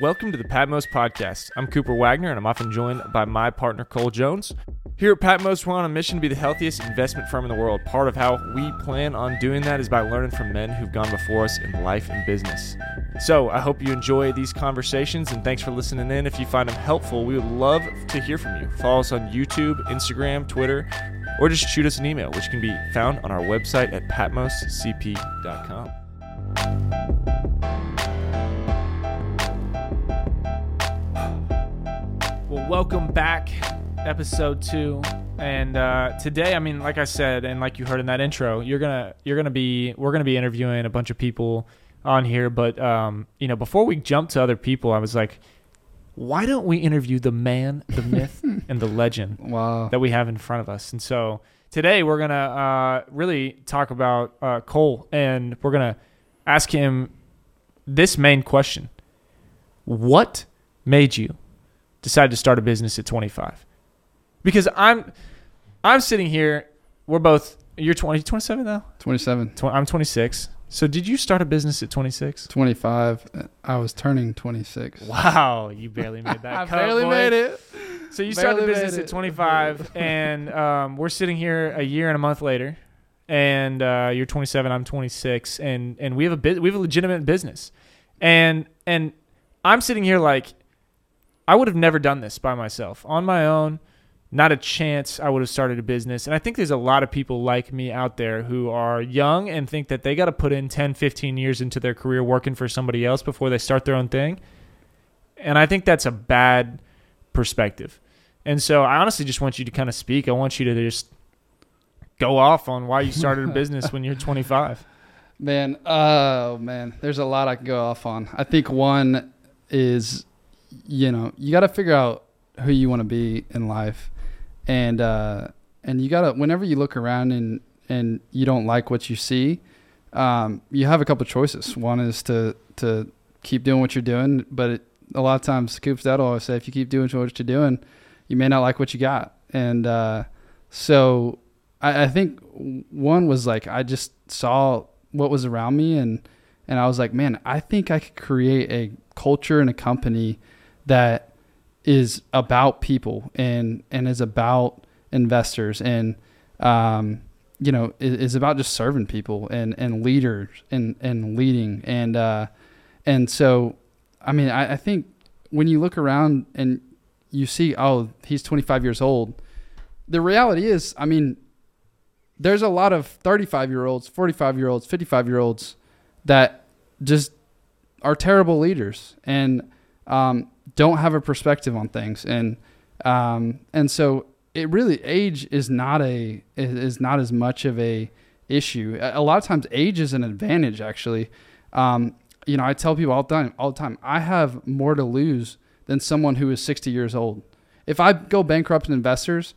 Welcome to the Patmos Podcast. I'm Cooper Wagner, and I'm often joined by my partner Cole Jones. Here at Patmos, we're on a mission to be the healthiest investment firm in the world. Part of how we plan on doing that is by learning from men who've gone before us in life and business. So I hope you enjoy these conversations, and thanks for listening in. If you find them helpful, we would love to hear from you. Follow us on YouTube, Instagram, Twitter, or just shoot us an email, which can be found on our website at patmoscp.com. Well, welcome back, episode two. And uh, today, I mean, like I said, and like you heard in that intro, you're gonna you're gonna be we're gonna be interviewing a bunch of people on here. But um, you know, before we jump to other people, I was like, why don't we interview the man, the myth, and the legend Wow. that we have in front of us? And so today, we're gonna uh, really talk about uh, Cole, and we're gonna ask him this main question: What made you decide to start a business at 25? Because I'm I'm sitting here. We're both. You're 20, 27 now. 27, Tw- I'm 26. So did you start a business at 26? 25. uh, I was turning 26. Wow, you barely made that. I cut, barely boy. made it. So you started the business at 25, and um, we're sitting here a year and a month later, and uh, you're 27, I'm 26, and and we have a bit, we have a legitimate business, and and I'm sitting here like, I would have never done this by myself on my own. Not a chance I would have started a business. And I think there's a lot of people like me out there who are young and think that they got to put in 10, 15 years into their career working for somebody else before they start their own thing. And I think that's a bad perspective. And so I honestly just want you to kind of speak. I want you to just go off on why you started a business when you're 25. Man, oh man, there's a lot I can go off on. I think one is, you know, you got to figure out who you want to be in life, and uh, and you got to whenever you look around and and you don't like what you see, um, you have a couple choices. One is to to keep doing what you're doing, but it, a lot of times, Coop's dad always say, if you keep doing what you're doing, you may not like what you got, and uh, so I, I think one was like I just saw what was around me and and I was like, man, I think I could create a culture and a company that is about people and and is about investors and um you know is, is about just serving people and and leaders and and leading. And uh and so I mean I, I think when you look around and you see oh he's 25 years old the reality is I mean there's a lot of 35 year olds, 45 year olds, 55 year olds that just are terrible leaders. And um, don't have a perspective on things. And um, and so it really age is not a is not as much of a issue. A lot of times age is an advantage actually. Um, you know, I tell people all the time, all the time, I have more to lose than someone who is 60 years old. If I go bankrupt in investors,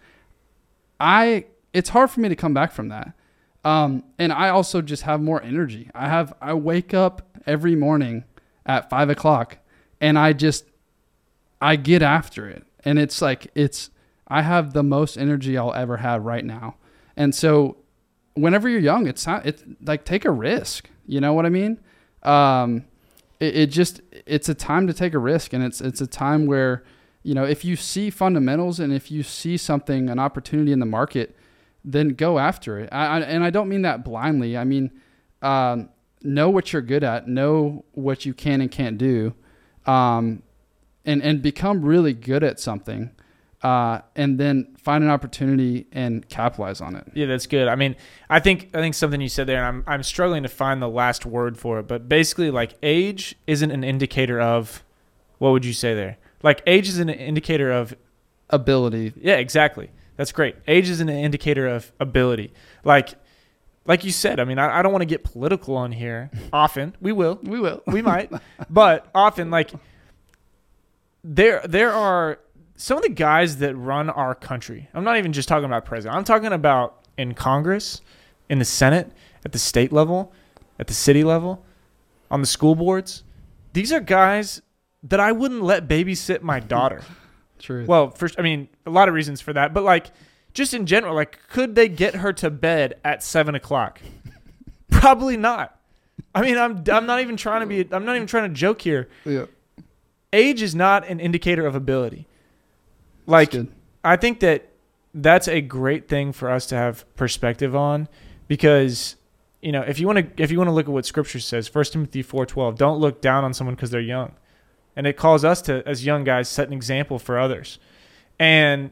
I it's hard for me to come back from that. Um, and I also just have more energy. I have I wake up every morning at five o'clock, and I just I get after it, and it's like it's I have the most energy I'll ever have right now. And so, whenever you're young, it's not it's like take a risk. You know what I mean? Um, it, it just it's a time to take a risk, and it's it's a time where you know if you see fundamentals and if you see something an opportunity in the market then go after it. I, I, and I don't mean that blindly. I mean, um, know what you're good at, know what you can and can't do, um, and and become really good at something, uh, and then find an opportunity and capitalize on it. Yeah, that's good. I mean, I think I think something you said there, and I'm I'm struggling to find the last word for it, but basically, like age isn't an indicator of what would you say there? Like age is an indicator of Ability. yeah, exactly. That's great. Age is an indicator of ability. Like like you said, I mean, I, I don't want to get political on here. Often we will, We will. we might, but often like there there are some of the guys that run our country. I'm not even just talking about president. I'm talking about in Congress, in the Senate, at the state level, at the city level, on the school boards. These are guys that I wouldn't let babysit my daughter. True. Well, first, I mean, a lot of reasons for that, but like, just in general, like, could they get her to bed at seven o'clock? Probably not. I mean, I'm I'm not even trying to be. I'm not even trying to joke here. Yeah. Age is not an indicator of ability. Like I think that that's a great thing for us to have perspective on because you know if you want to if you want to look at what scripture says 1 timothy 4.12 don't look down on someone because they're young. And it calls us to as young guys set an example for others. And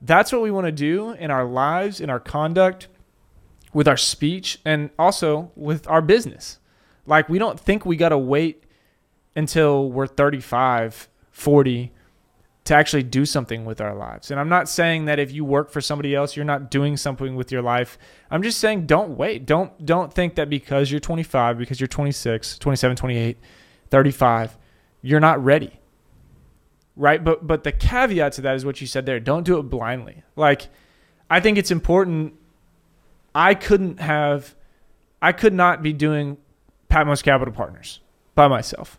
that's what we want to do in our lives in our conduct with our speech and also with our business. Like we don't think we got to wait until we're 35 40 to actually do something with our lives. And I'm not saying that if you work for somebody else, you're not doing something with your life. I'm just saying don't wait. Don't don't think that because you're 25, because you're 26, 27, 28, 35, you're not ready. Right? But but the caveat to that is what you said there. Don't do it blindly. Like I think it's important I couldn't have I could not be doing Patmos Capital Partners by myself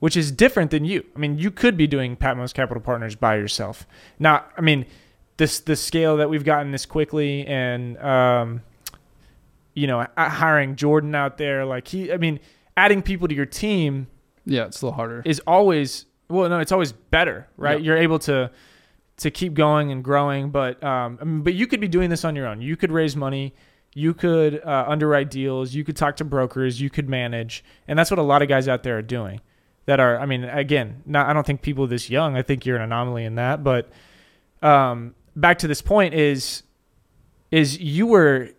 which is different than you. I mean, you could be doing Patmos Capital Partners by yourself. Now, I mean, this the scale that we've gotten this quickly, and um, you know, hiring Jordan out there, like he, I mean, adding people to your team Yeah, it's a little harder. is always well, no, it's always better, right? Yep. You're able to to keep going and growing, but um, I mean, but you could be doing this on your own. You could raise money. You could uh, underwrite deals. You could talk to brokers. You could manage, and that's what a lot of guys out there are doing that are i mean again not i don't think people this young i think you're an anomaly in that but um back to this point is is you were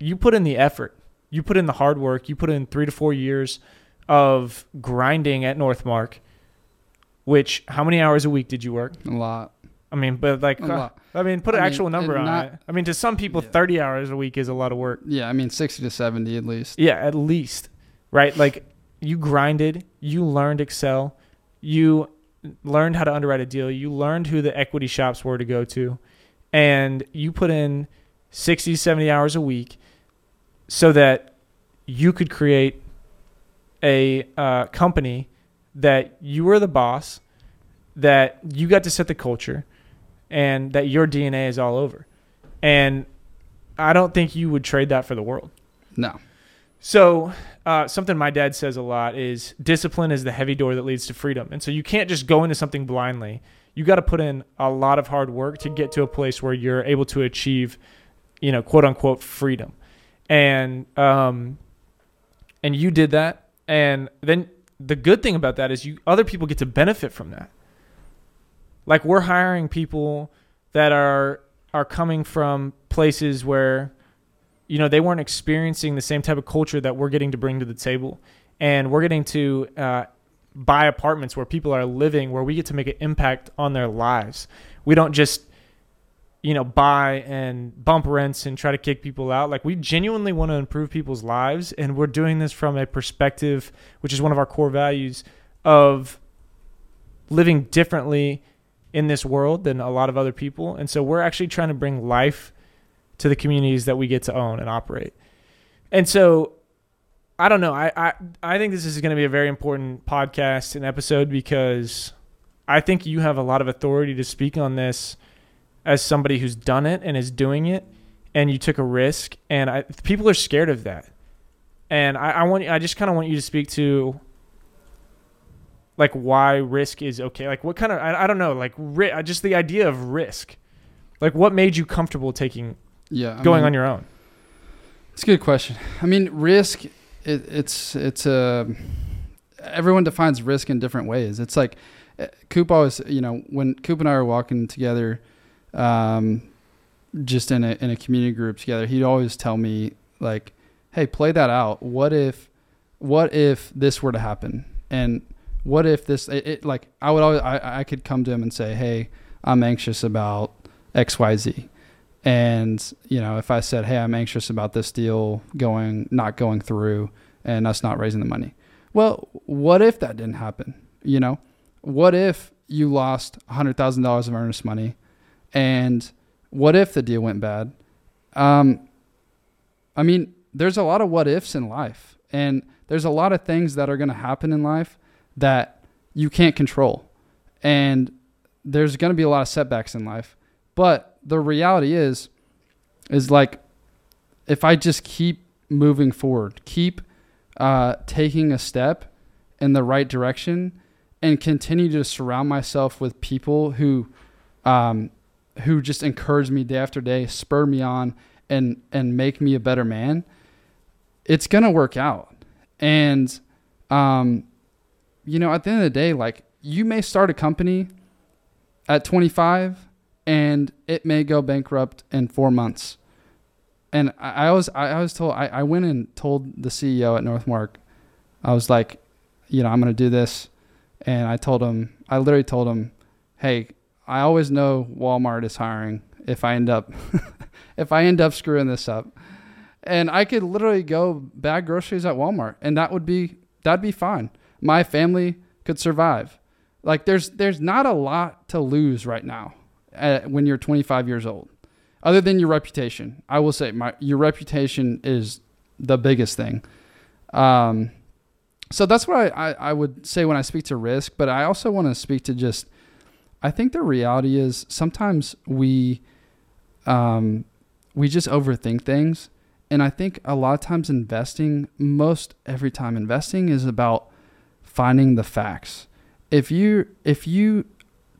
you put in the effort you put in the hard work you put in three to four years of grinding at northmark which how many hours a week did you work A lot. i mean but like uh, i mean put an I mean, actual number on not- it i mean to some people Yeah. 30 hours a week is a lot of work Yeah, I mean 60 to 70 at least. yeah, at least. Right? Like you grinded, you learned Excel, you learned how to underwrite a deal, you learned who the equity shops were to go to, and you put in 60, 70 hours a week so that you could create a uh, company that you were the boss, that you got to set the culture, and that your DNA is all over. And I don't think you would trade that for the world. No. So, uh, something my dad says a lot is discipline is the heavy door that leads to freedom. And so, you can't just go into something blindly. You got to put in a lot of hard work to get to a place where you're able to achieve, you know, quote unquote freedom. And um, and you did that. And then the good thing about that is you other people get to benefit from that. Like we're hiring people that are are coming from places where you know they weren't experiencing the same type of culture that we're getting to bring to the table. And we're getting to uh, buy apartments where people are living where we get to make an impact on their lives. We don't just you know buy and bump rents and try to kick people out. Like we genuinely want to improve people's lives. And we're doing this from a perspective which is one of our core values of living differently in this world than a lot of other people. And so we're actually trying to bring life to the communities that we get to own and operate. And so I don't know. I I, I think this is going to be a very important podcast and episode because I think you have a lot of authority to speak on this as somebody who's done it and is doing it and you took a risk and I, people are scared of that. And I, I want I just kind of want you to speak to like why risk is okay. Like what kind of I, I don't know, like ri- just the idea of risk. Like what made you comfortable taking Yeah. I going mean, on your own? It's a good question. I mean, risk. It, it's it's a. everyone defines risk in different ways. It's like uh, Coop always, you know, when Coop and I were walking together, um, just in a in a community group together, he'd always tell me like, "Hey, play that out. What if, what if this were to happen? And what if this? It, it like I would always I I could come to him and say, "Hey, I'm anxious about X Y Z." And you know, if I said, "Hey, I'm anxious about this deal going not going through and us not raising the money," well, what if that didn't happen? You know, what if you lost hundred thousand dollars of earnest money, and what if the deal went bad? Um, I mean, there's a lot of what ifs in life, and there's a lot of things that are going to happen in life that you can't control, and there's going to be a lot of setbacks in life. But the reality is, is like, if I just keep moving forward, keep uh, taking a step in the right direction and continue to surround myself with people who um, who just encourage me day after day, spur me on, and and make me a better man, it's gonna work out. And um, you know, at the end of the day, like you may start a company at 25 and it may go bankrupt in four months. And I, I was I, was told I, I went and told the CEO at Northmark, I was like, you know, I'm gonna do this, and I told him I literally told him, hey, I always know Walmart is hiring if I end up if I end up screwing this up. And I could literally go bag groceries at Walmart and that would be that'd be fine. My family could survive. Like there's there's not a lot to lose right now at, when you're 25 years old. Other than your reputation. I will say my your reputation is the biggest thing. Um so that's what I, I, I would say when I speak to risk, but I also want to speak to just I think the reality is sometimes we um, we just overthink things. And I think a lot of times investing, most every time investing is about finding the facts. If you if you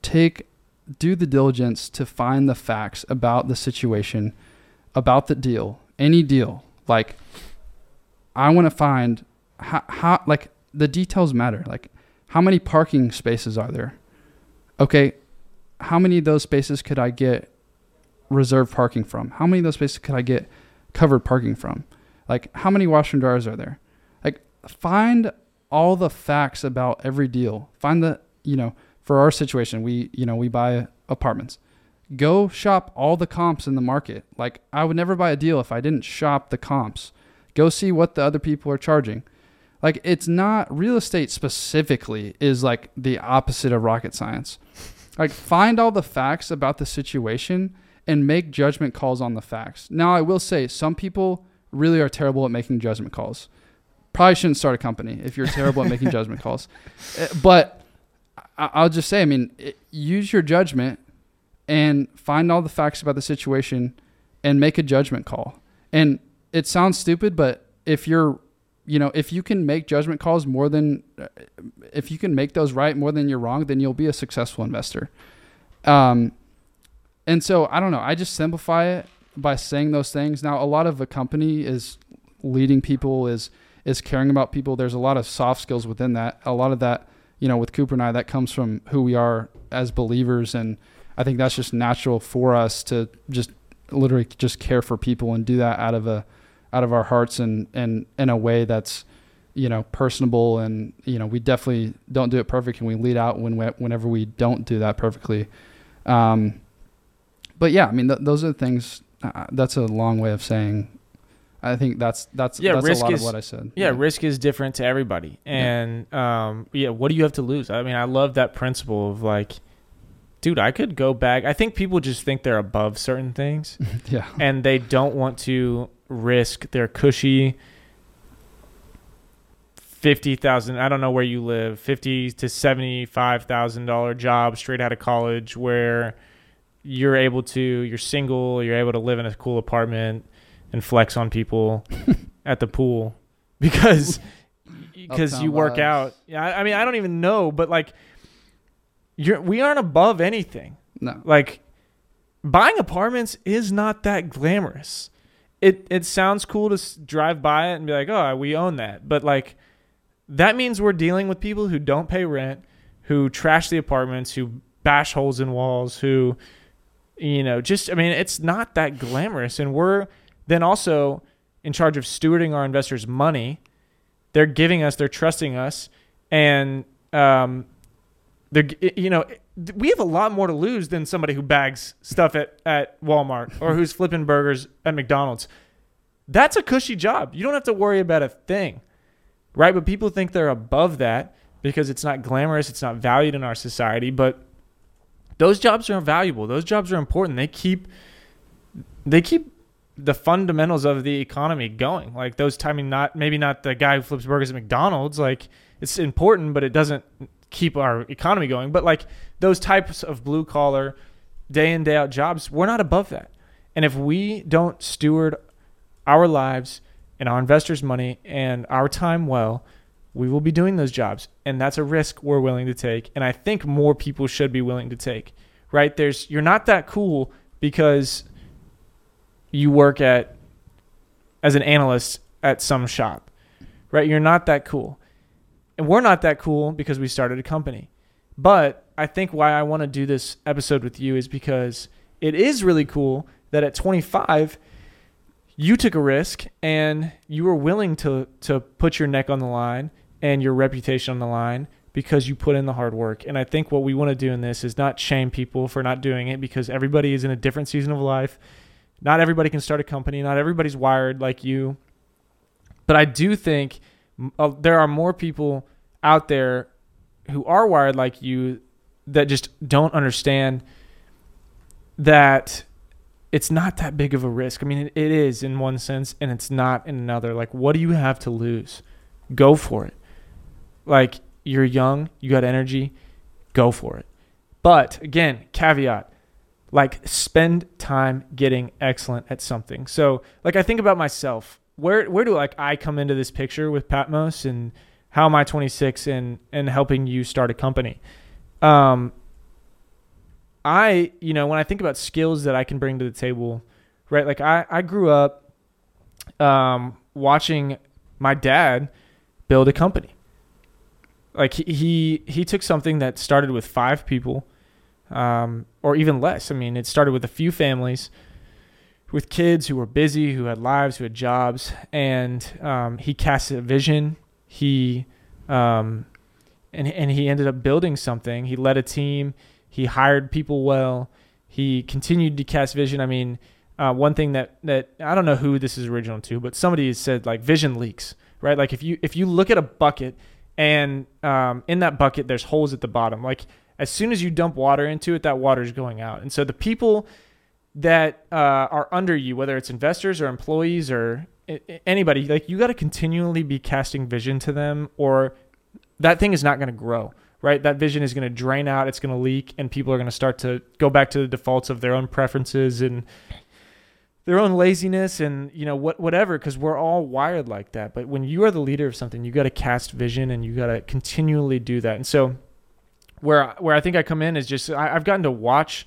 take do the diligence to find the facts about the situation, about the deal, any deal, like I want to find how, how like the details matter. Like how many parking spaces are there? okay, how many of those spaces could I get reserved parking from? How many of those spaces could I get covered parking from? Like, how many washer and dryers are there? Like, find all the facts about every deal. Find the, you know, for our situation, we, you know, we buy apartments. Go shop all the comps in the market. Like, I would never buy a deal if I didn't shop the comps. Go see what the other people are charging. Like, it's not real estate specifically is like the opposite of rocket science like find all the facts about the situation and make judgment calls on the facts. Now, I will say some people really are terrible at making judgment calls. Probably shouldn't start a company if you're terrible at making judgment calls. Eh, but I'll just say, I mean, use your judgment and find all the facts about the situation and make a judgment call. And it sounds stupid, but if you're you know, if you can make judgment calls more than, if you can make those right more than you're wrong, then you'll be a successful investor. Um, and so I don't know. I just simplify it by saying those things. Now, a lot of a company is leading people, is is caring about people. There's a lot of soft skills within that. A lot of that, you know, with Cooper and I, that comes from who we are as believers, and I think that's just natural for us to just literally just care for people and do that out of a out of our hearts and and in a way that's you know personable. And you know we definitely don't do it perfect and we lead out when we, whenever we don't do that perfectly. Um, but yeah i mean th- those are the things uh, that's a long way of saying I think that's that's yeah. That's risk a lot is, of what I said. Yeah, yeah, risk is different to everybody, and yeah. um, yeah, what do you have to lose? I mean, I love that principle of like, dude, I could go back. I think people just think they're above certain things, yeah, and they don't want to risk their cushy fifty thousand. I don't know where you live, fifty to seventy five thousand dollar job straight out of college, where you're able to, you're single, you're able to live in a cool apartment and flex on people at the pool because because you work vibes. out. Yeah, I mean, I don't even know, but like, you're we aren't above anything. No, like buying apartments is not that glamorous it it sounds cool to drive by it and be like, "Oh, we own that." But like that means we're dealing with people who don't pay rent, who trash the apartments, who bash holes in walls, who you know, just I mean, it's not that glamorous and we're then also in charge of stewarding our investors' money. They're giving us, they're trusting us and um they're you know, we have a lot more to lose than somebody who bags stuff at, at Walmart or who's flipping burgers at McDonald's. That's a cushy job. You don't have to worry about a thing, right? But people think they're above that because it's not glamorous, it's not valued in our society. But those jobs are valuable. Those jobs are important. They keep they keep the fundamentals of the economy going. Like those timing, not maybe not the guy who flips burgers at McDonald's. Like it's important, but it doesn't keep our economy going. But like those types of blue collar, day in, day out jobs, we're not above that. And if we don't steward our lives and our investors' money and our time well, we will be doing those jobs. And that's a risk we're willing to take. And I think more people should be willing to take. Right? There's you're not that cool because you work at as an analyst at some shop. Right? You're not that cool. And we're not that cool because we started a company. But I think why I want to do this episode with you is because it is really cool that at 25 you took a risk and you were willing to to put your neck on the line and your reputation on the line because you put in the hard work. And I think what we want to do in this is not shame people for not doing it because everybody is in a different season of life. Not everybody can start a company, not everybody's wired like you. But I do think uh, there are more people out there who are wired like you that just don't understand that it's not that big of a risk. I mean, it, it is in one sense, and it's not in another. Like, what do you have to lose? Go for it. Like, you're young, you got energy, go for it. But again, caveat like, spend time getting excellent at something. So, like, I think about myself. Where, where do like I come into this picture with Patmos and how am I 26 and and helping you start a company? Um, I, you know, when I think about skills that I can bring to the table, right? Like I, I grew up um, watching my dad build a company. Like he, he, he took something that started with five people, um, or even less. I mean, it started with a few families with kids who were busy, who had lives, who had jobs, and um, he cast a vision. He, um, and and he ended up building something. He led a team he hired people well. He continued to cast vision. I mean, uh, one thing that that I don't know who this is original to, but somebody said like vision leaks, right? Like if you if you look at a bucket and um, in that bucket there's holes at the bottom, like as soon as you dump water into it, that water is going out. And so the people that uh, are under you, whether it's investors or employees or anybody, like you got to continually be casting vision to them, or that thing is not going to grow right? That vision is going to drain out, it's going to leak, and people are going to start to go back to the defaults of their own preferences and their own laziness and you know what whatever because we're all wired like that but when you are the leader of something you got to cast vision and you got to continually do that and so where where i think i come in is just I, i've gotten to watch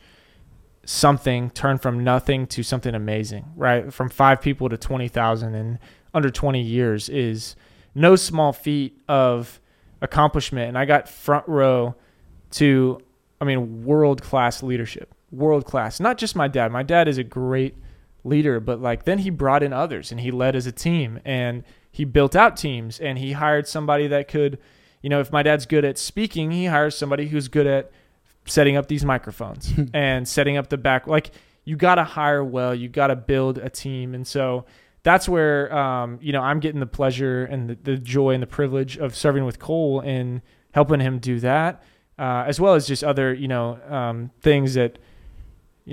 something turn from nothing to something amazing right from five people to 20000 in under 20 years is no small feat of accomplishment and I got front row to I mean world class leadership. World class. Not just my dad. My dad is a great leader, but like then he brought in others and he led as a team and he built out teams and he hired somebody that could, you know, if my dad's good at speaking, he hires somebody who's good at setting up these microphones and setting up the back like you got to hire well, you got to build a team. And so that's where um, you know I'm getting the pleasure and the, the, joy and the privilege of serving with Cole and helping him do that, uh, as well as just other you know um, things that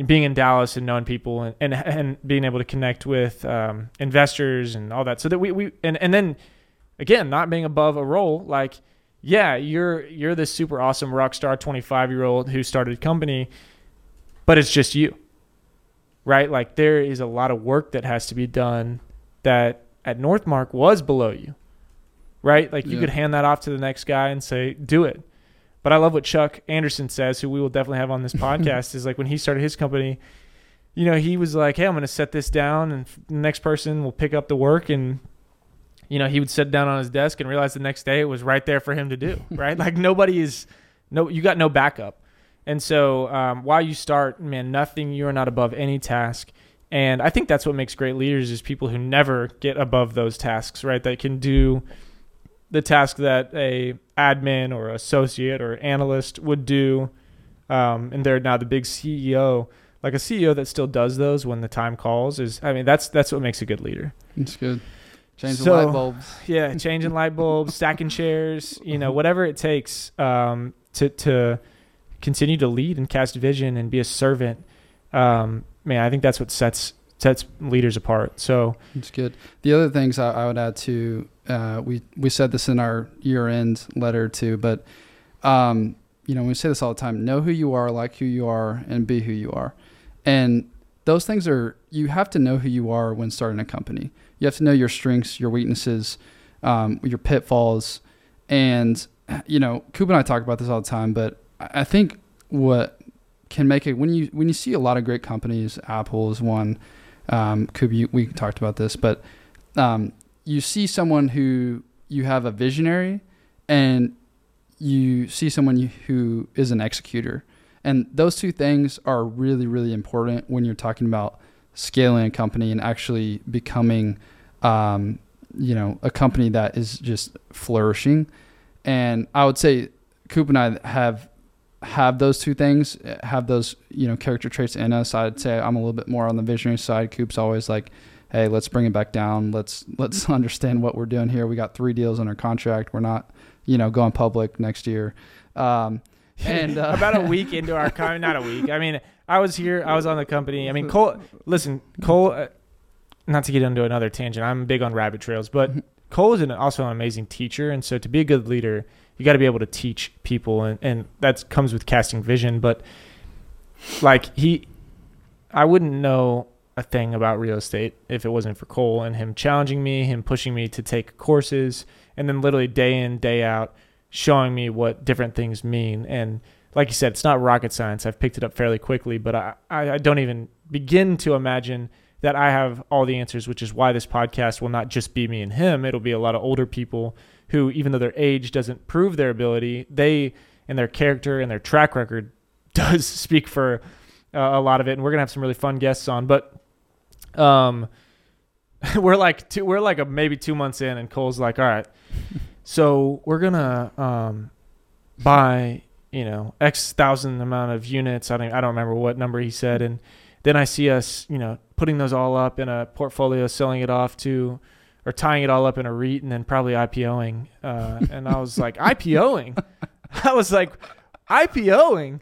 being in Dallas and knowing people and and, and being able to connect with um, investors and all that, so that we we and and then again not being above a role like yeah you're you're this super awesome rock star 25 year old who started a company, but it's just you right? Like there is a lot of work that has to be done that at Northmark was below you, right? Like you yeah. could hand that off to the next guy and say, do it. But I love what Chuck Anderson says, who we will definitely have on this podcast, is like when he started his company, you know, he was like, hey, I'm going to set this down and the next person will pick up the work. And, you know, he would sit down on his desk and realize the next day it was right there for him to do, right? like nobody is, no, you got no backup. And so um, while you start, man, nothing, you are not above any task. And I think that's what makes great leaders is people who never get above those tasks, right? That can do the task that a admin or associate or analyst would do. Um, and they're now the big CEO. Like a CEO that still does those when the time calls is, I mean, that's that's what makes a good leader. That's good. Changing so, light bulbs. Yeah, changing light bulbs, stacking chairs, you know, whatever it takes um, to to continue to lead and cast vision and be a servant, um, man, I think that's what sets sets leaders apart. So it's good. The other things I, I would add to uh, we we said this in our year end letter too, but um, you know we say this all the time: know who you are, like who you are, and be who you are. And those things are you have to know who you are when starting a company. You have to know your strengths, your weaknesses, um, your pitfalls, and you know, Coop and I talk about this all the time. But I think what can make it when you when you see a lot of great companies, Apple is one. Um, Coop, you, we talked about this, but um, you see someone who you have a visionary, and you see someone who is an executor. And those two things are really, really important when you're talking about scaling a company and actually becoming, um, you know, a company that is just flourishing. And I would say Coop and I have have those two things, have those you know character traits in us. I'd say I'm a little bit more on the visionary side. Coop's always like, hey, let's bring it back down. Let's let's understand what we're doing here. We got three deals under contract. We're not, you know, going public next year. Um, and uh, about a week into our company, not a week. I mean, I was here. I was on the company. I mean, Cole. Listen, Cole. Uh, not to get into another tangent. I'm big on rabbit trails, but Cole is an, also an amazing teacher, and so to be a good leader, you got to be able to teach people, and and that comes with casting vision. But like he, I wouldn't know a thing about real estate if it wasn't for Cole and him challenging me, him pushing me to take courses, and then literally day in day out showing me what different things mean. And like you said, it's not rocket science. I've picked it up fairly quickly, but I, I, don't even begin to imagine that I have all the answers, which is why this podcast will not just be me and him. It'll be a lot of older people who, even though their age doesn't prove their ability, they and their character and their track record does speak for uh, a lot of it. And we're gonna have some really fun guests on, but um, we're like two, we're like a, maybe two months in, and Cole's like, all right, so we're gonna um buy you know X thousand amount of units. I don't I don't remember what number he said, and then I see us you know putting those all up in a portfolio, selling it off to or tying it all up in a REIT and then probably IPOing. Uh, and I was like, IPOing? I was like, IPOing?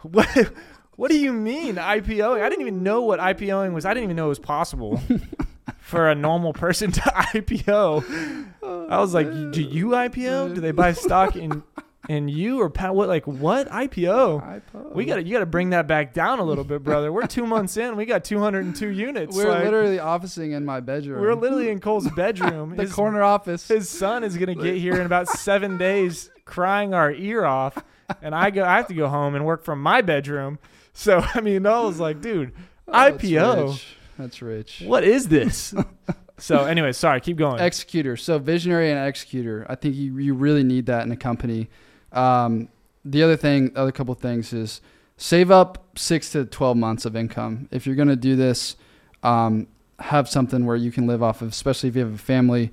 What? What do you mean IPOing? I didn't even know what IPOing was. I didn't even know it was possible for a normal person to IPO. I was like, do oh, you IPO? Do they buy stock in in you or pa- what? Like what IPO? IPO. We got to you got to bring that back down a little bit, brother. We're two months in. We got 202 units. We're Like, literally officing in my bedroom. we're literally in Cole's bedroom. the His- corner office. his son is gonna get here in about seven days, crying our ear off, and I go. I have to go home and work from my bedroom. So I mean, I was like, dude, Oh, IPO. That's rich. what is this? so anyway, sorry, keep going. Executor. So visionary and executor. I think you, you really need that in a company. Um, the other thing, other couple things is save up six to 12 months of income. If you're going to do this, um, have something where you can live off of, especially if you have a family.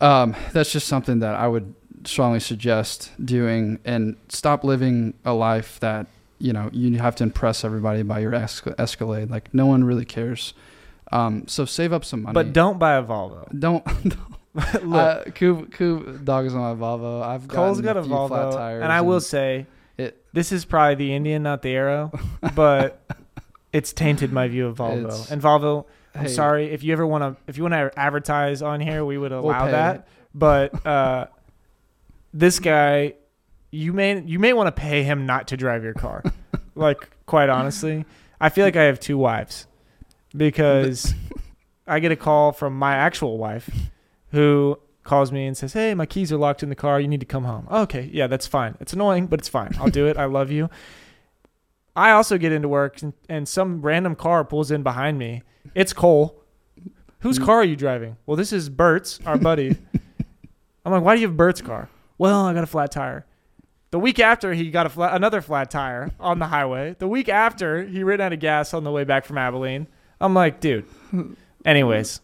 Um, that's just something that I would strongly suggest doing and stop living a life that, you know, you have to impress everybody by your esca- escalade. Like no one really cares. Um, so save up some money. but don't buy a Volvo. Don't Look, uh, Coop, Coop, dog is on my Volvo. I've Cole's got a flat Volvo, and I will say, it- this is probably the Indian, not the Arrow, but it's tainted my view of Volvo. And Volvo, I'm hey, sorry if you ever want to, if you want to advertise on here, we would We'll allow pay. that. But uh, this guy, you may you may want to pay him not to drive your car. like quite honestly, I feel like I have two wives because I get a call from my actual wife who calls me and says, "Hey, my keys are locked in the car. You need to come home." Oh, okay, yeah, that's fine. It's annoying, but it's fine. I'll do it. I love you. I also get into work and, and some random car pulls in behind me. It's Cole. Whose car are you driving? Well, this is Bert's, our buddy. I'm like, why do you have Bert's car? Well, I got a flat tire. The week after, he got a flat, another flat tire on the highway. The week after, he ran out of gas on the way back from Abilene. I'm like, dude. Anyways,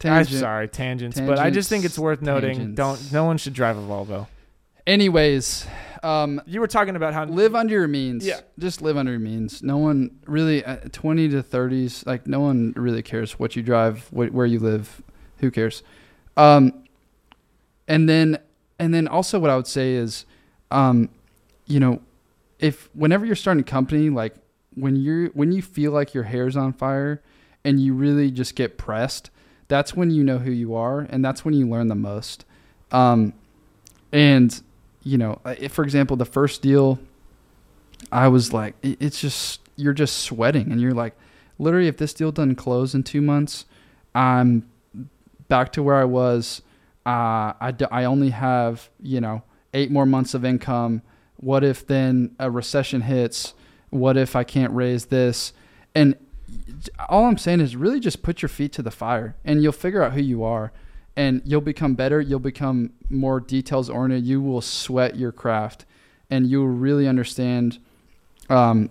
Tangent. I'm sorry, tangents, but I just think it's worth noting. Tangents. Don't no one should drive a Volvo. Anyways, um, You were talking about how live under your means. Yeah. Just live under your means. No one really, uh, 20 to 30s, like no one really cares what you drive, wh- where you live. Who cares? Um, and then, and then also what I would say is, um, you know, if whenever you're starting a company, like when you're, when you feel like your hair's on fire and you really just get pressed, that's when you know who you are. And that's when you learn the most. Um, and you know, if, for example, the first deal, I was like, it's just you're just sweating, and you're like, literally, if this deal doesn't close in two months, I'm back to where I was. Uh, I, d- I only have, you know, eight more months of income. What if then a recession hits? What if I can't raise this? And all I'm saying is really just put your feet to the fire and you'll figure out who you are and you'll become better. You'll become more details oriented. You will sweat your craft and you'll really understand. Um,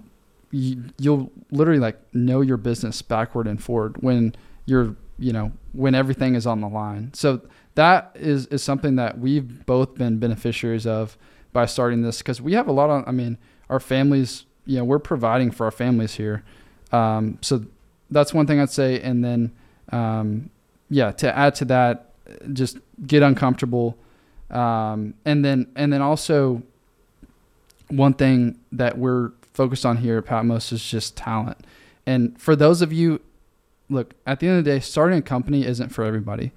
you, you'll literally like know your business backward and forward when you're, you know, when everything is on the line. So that is, is something that we've both been beneficiaries of by starting this because we have a lot of, I mean, our families, you know, we're providing for our families here. Um, so that's one thing I'd say. And then, um, yeah, to add to that, just get uncomfortable. Um, and then, and then also one thing that we're focused on here at Patmos is just talent. And for those of you, look, at the end of the day, starting a company isn't for everybody.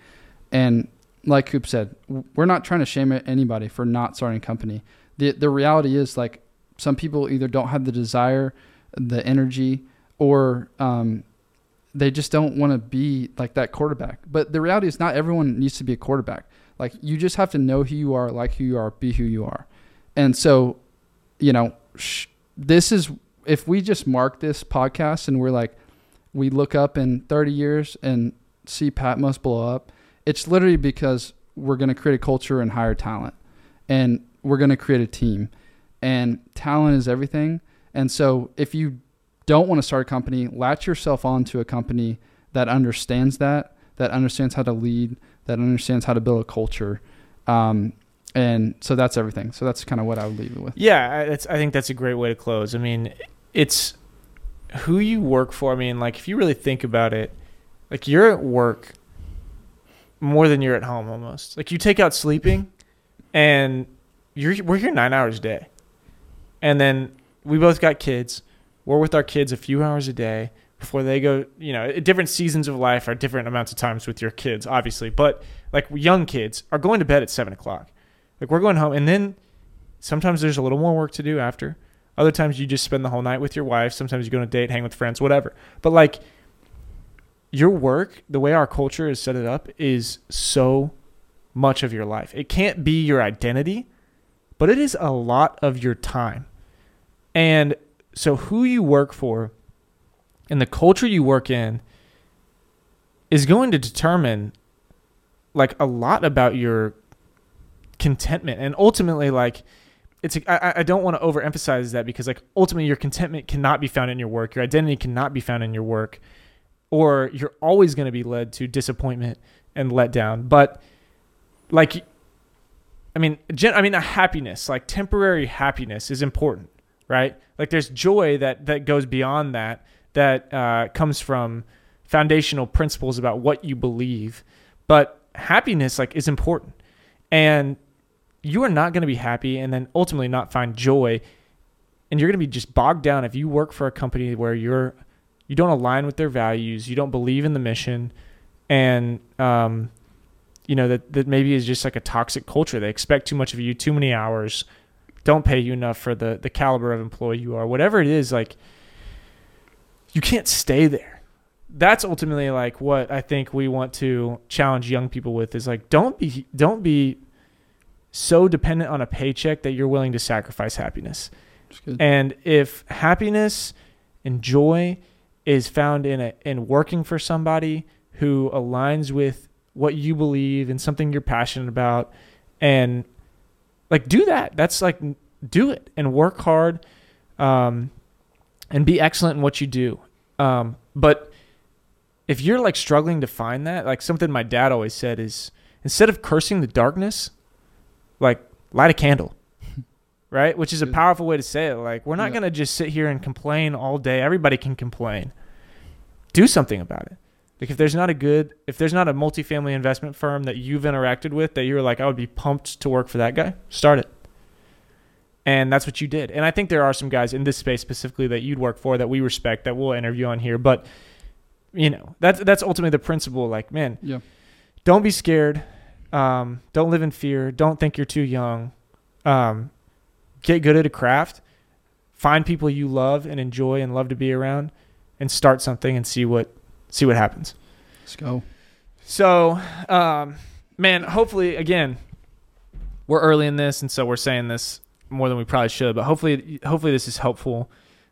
And like Coop said, we're not trying to shame anybody for not starting a company. The, the reality is like some people either don't have the desire, the energy, or um, they just don't want to be like that quarterback. But the reality is, not everyone needs to be a quarterback. Like you just have to know who you are, like who you are, be who you are. And so, you know, sh- this is if we just mark this podcast and we're like, we look up in 30 years and see Patmos blow up. It's literally because we're going to create a culture and hire talent, and we're going to create a team, and talent is everything. And so, if you don't want to start a company, latch yourself onto a company that understands that, that understands how to lead, that understands how to build a culture. Um, and so that's everything. So that's kind of what I would leave it with. Yeah, I think that's a great way to close. I mean, it's who you work for. I mean, like if you really think about it, like you're at work more than you're at home almost. Like you take out sleeping and you're we're here 9 hours a day. And then we both got kids. We're with our kids a few hours a day before they go you know different seasons of life are different amounts of times with your kids obviously. But like young kids are going to bed at seven o'clock. Like we're going home and then sometimes there's a little more work to do after. Other times you just spend the whole night with your wife. Sometimes you go on a date hang with friends whatever. But like your work the way our culture is set it up is so much of your life. It can't be your identity but it is a lot of your time. And so who you work for and the culture you work in is going to determine like a lot about your contentment. And ultimately like it's I, I don't want to overemphasize that because like ultimately your contentment cannot be found in your work. Your identity cannot be found in your work or you're always going to be led to disappointment and letdown but like i mean gen, i mean a happiness like temporary happiness is important right? Like there's joy that that goes beyond that that uh, comes from foundational principles about what you believe, but happiness like is important, and you are not going to be happy and then ultimately not find joy, and you're going to be just bogged down if you work for a company where you're you don't align with their values, you don't believe in the mission, and um, you know that that maybe is just like a toxic culture. They expect too much of you, too many hours don't pay you enough for the the caliber of employee you are. Whatever it is like you can't stay there. That's ultimately like what i think we want to challenge young people with is like don't be don't be so dependent on a paycheck that you're willing to sacrifice happiness. And if happiness and joy is found in a, in working for somebody who aligns with what you believe and something you're passionate about and like do that. That's like do it and work hard, um, and be excellent in what you do. Um, but if you're like struggling to find that, like something my dad always said is instead of cursing the darkness, like light a candle. Right? Which is a powerful way to say it. Like, we're not yeah. going to just sit here and complain all day. Everybody can complain. Do something about it. Like if there's not a good, if there's not a multifamily investment firm that you've interacted with that you're like, I would be pumped to work for that guy, start it. And that's what you did. And I think there are some guys in this space specifically that you'd work for that we respect that we'll interview on here. But you know, that's that's ultimately the principle. Like, man, yeah. don't be scared. Um, don't live in fear. Don't think you're too young. Um, get good at a craft. Find people you love and enjoy and love to be around and start something and see what see what happens. Let's go. So, um, man, hopefully, again, we're early in this, and so we're saying this more than we probably should. But hopefully, hopefully, this is helpful.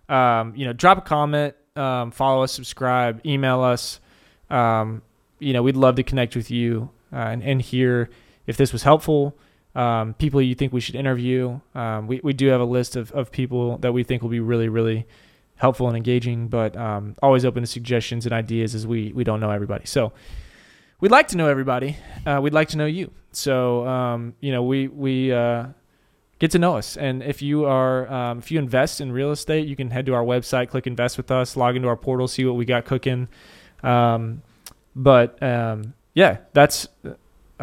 Um, you know, drop a comment, um, follow us, subscribe, email us. Um, you know, we'd love to connect with you uh, and, and hear if this was helpful. Um, people you think we should interview. Um, we, we do have a list of, of people that we think will be really, really helpful and engaging, but um, always open to suggestions and ideas as we, we don't know everybody. So we'd like to know everybody. Uh, we'd like to know you. So, um, you know, we, we uh, get to know us. And if you are, um, if you invest in real estate, you can head to our website, click invest with us, log into our portal, see what we got cooking. Um, but yeah, that's,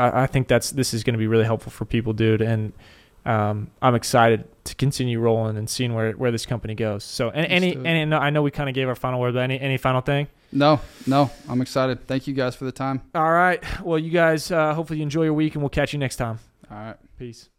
I, I think that's, this is going to be really helpful for people, dude. And um, I'm excited to continue rolling and seeing where, where this company goes. So, and, Let's any, do it. any, I know we kind of gave our final word, but any, any final thing? No, no, I'm excited. Thank you guys for the time. All right. Well, you guys, uh, hopefully you enjoy your week and we'll catch you next time. All right. Peace.